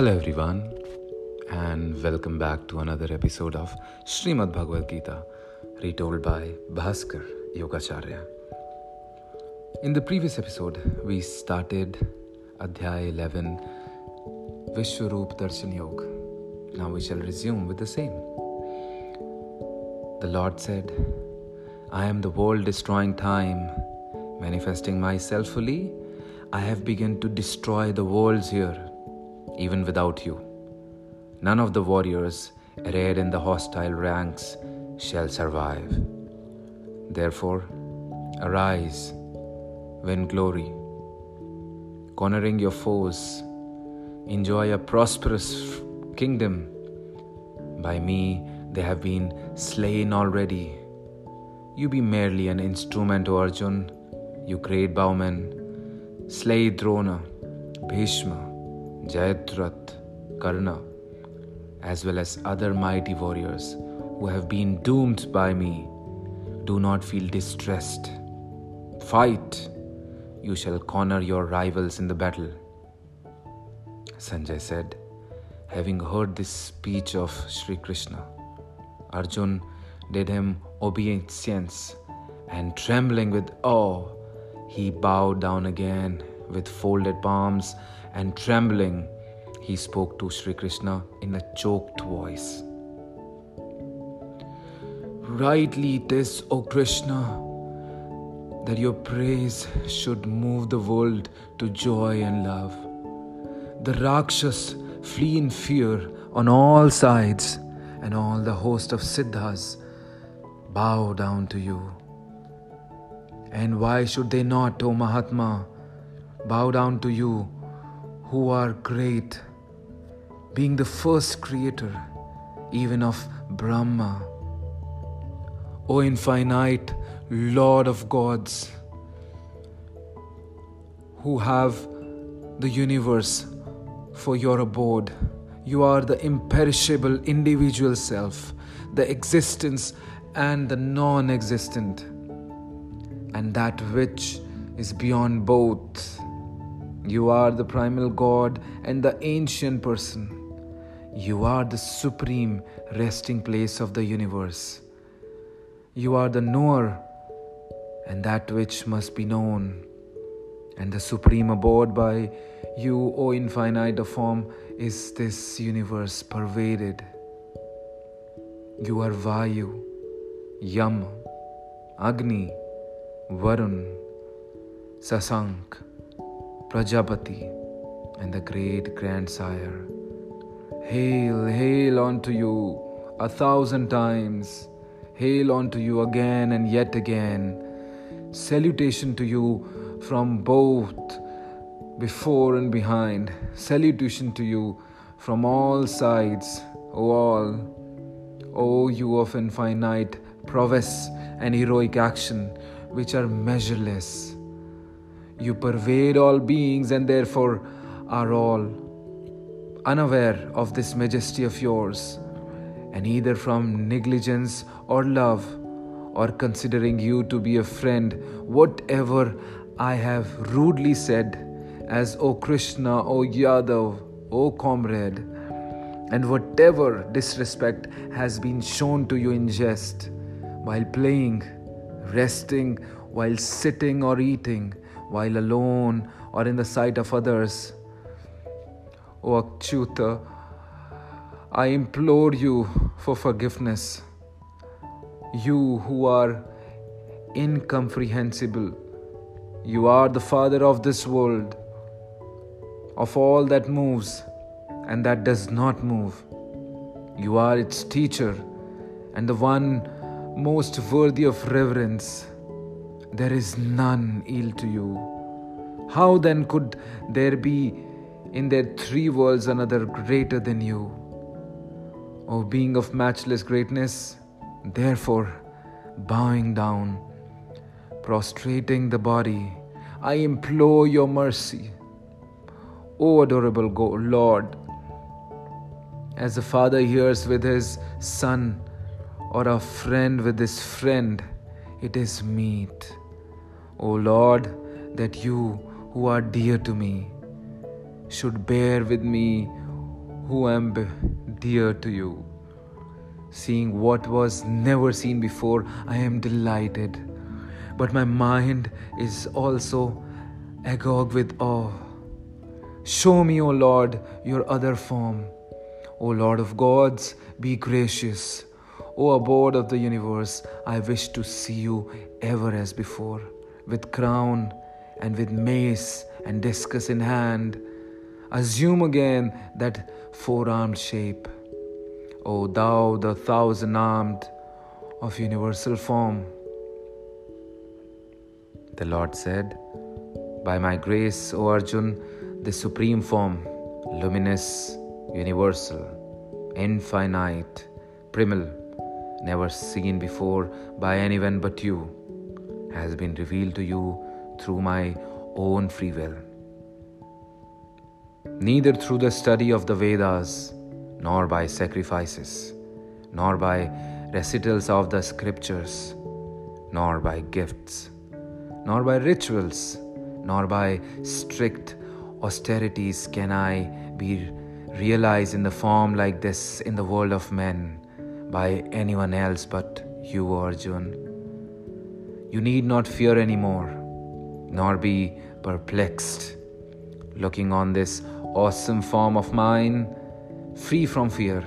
Hello, everyone, and welcome back to another episode of Srimad Bhagavad Gita, retold by Bhaskar Yogacharya. In the previous episode, we started Adhyay 11 Vishwaroop Darshan Yoga. Now we shall resume with the same. The Lord said, I am the world destroying time, manifesting myself fully. I have begun to destroy the worlds here even without you. None of the warriors arrayed in the hostile ranks shall survive. Therefore, arise, win glory, cornering your foes, enjoy a prosperous kingdom. By me they have been slain already. You be merely an instrument, O Arjun, you great bowman. Slay Drona, Bhishma, Jayadratha, Karna, as well as other mighty warriors who have been doomed by me. Do not feel distressed. Fight! You shall corner your rivals in the battle. Sanjay said, having heard this speech of Sri Krishna. Arjun did him obeisance, and trembling with awe, he bowed down again with folded palms and trembling, he spoke to Sri Krishna in a choked voice. Rightly it is, O Krishna, that your praise should move the world to joy and love. The Rakshas flee in fear on all sides, and all the host of Siddhas bow down to you. And why should they not, O Mahatma, bow down to you who are great, being the first creator even of Brahma. O infinite Lord of gods, who have the universe for your abode. You are the imperishable individual self, the existence and the non existent, and that which is beyond both. You are the primal God and the ancient person. You are the supreme resting place of the universe. You are the knower and that which must be known. And the supreme abode by you, O infinite form, is this universe pervaded. You are Vayu, Yam, Agni, Varun, Sasank. Prajapati, and the great grandsire. Hail, hail unto you a thousand times. Hail unto you again and yet again. Salutation to you from both before and behind. Salutation to you from all sides, O all. O you of infinite prowess and heroic action, which are measureless you pervade all beings and therefore are all unaware of this majesty of yours, and either from negligence or love, or considering you to be a friend, whatever I have rudely said, as O Krishna, O Yadav, O comrade, and whatever disrespect has been shown to you in jest, while playing, resting, while sitting or eating, while alone or in the sight of others. O Achyuta, I implore you for forgiveness. You who are incomprehensible, you are the Father of this world, of all that moves and that does not move. You are its teacher and the one most worthy of reverence. There is none ill to you. How then could there be in their three worlds another greater than you? O being of matchless greatness, therefore, bowing down, prostrating the body, I implore your mercy. O adorable Lord, as a father hears with his son, or a friend with his friend, it is meet O Lord, that you who are dear to me should bear with me who am dear to you. Seeing what was never seen before, I am delighted. But my mind is also agog with awe. Show me, O Lord, your other form. O Lord of gods, be gracious. O abode of the universe, I wish to see you ever as before, with crown and with mace and discus in hand. Assume again that four armed shape. O thou, the thousand armed of universal form. The Lord said, By my grace, O Arjun, the supreme form, luminous, universal, infinite, primal, never seen before by anyone but you, has been revealed to you through my own free will. Neither through the study of the Vedas, nor by sacrifices, nor by recitals of the scriptures, nor by gifts, nor by rituals, nor by strict austerities can I be realized in the form like this in the world of men by anyone else but you, Arjun. You need not fear anymore, nor be perplexed. Looking on this awesome form of mine, free from fear,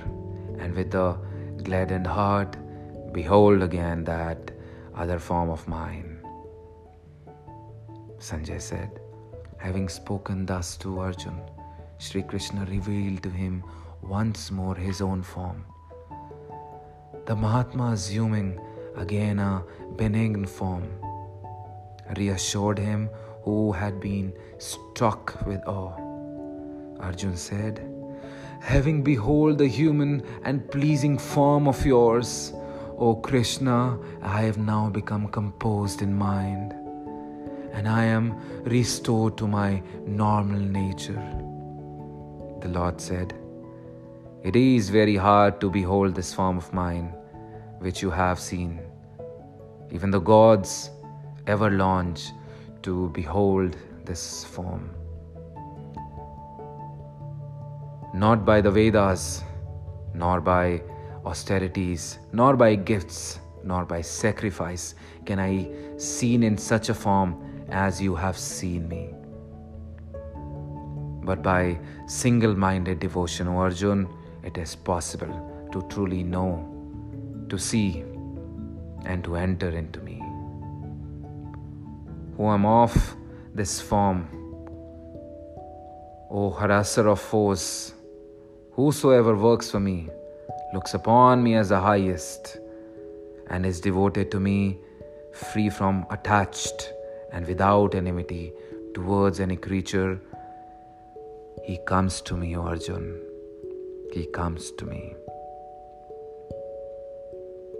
and with a gladdened heart, behold again that other form of mine. Sanjay said, having spoken thus to Arjun, Sri Krishna revealed to him once more his own form the Mahatma, assuming again a benign form, reassured him who had been struck with awe. Arjun said, Having behold the human and pleasing form of yours, O Krishna, I have now become composed in mind, and I am restored to my normal nature. The Lord said, it is very hard to behold this form of mine, which you have seen. Even the gods ever long to behold this form. Not by the Vedas, nor by austerities, nor by gifts, nor by sacrifice can I seen in such a form as you have seen me. But by single minded devotion, O Arjun, it is possible to truly know, to see, and to enter into me. Who am of this form, O harasser of foes, whosoever works for me looks upon me as the highest and is devoted to me, free from attached and without enmity towards any creature, he comes to me, O Arjun he comes to me.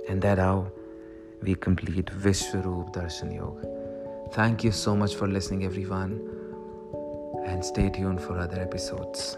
And that how we complete Vishwaroop Darshan Yoga. Thank you so much for listening, everyone, and stay tuned for other episodes.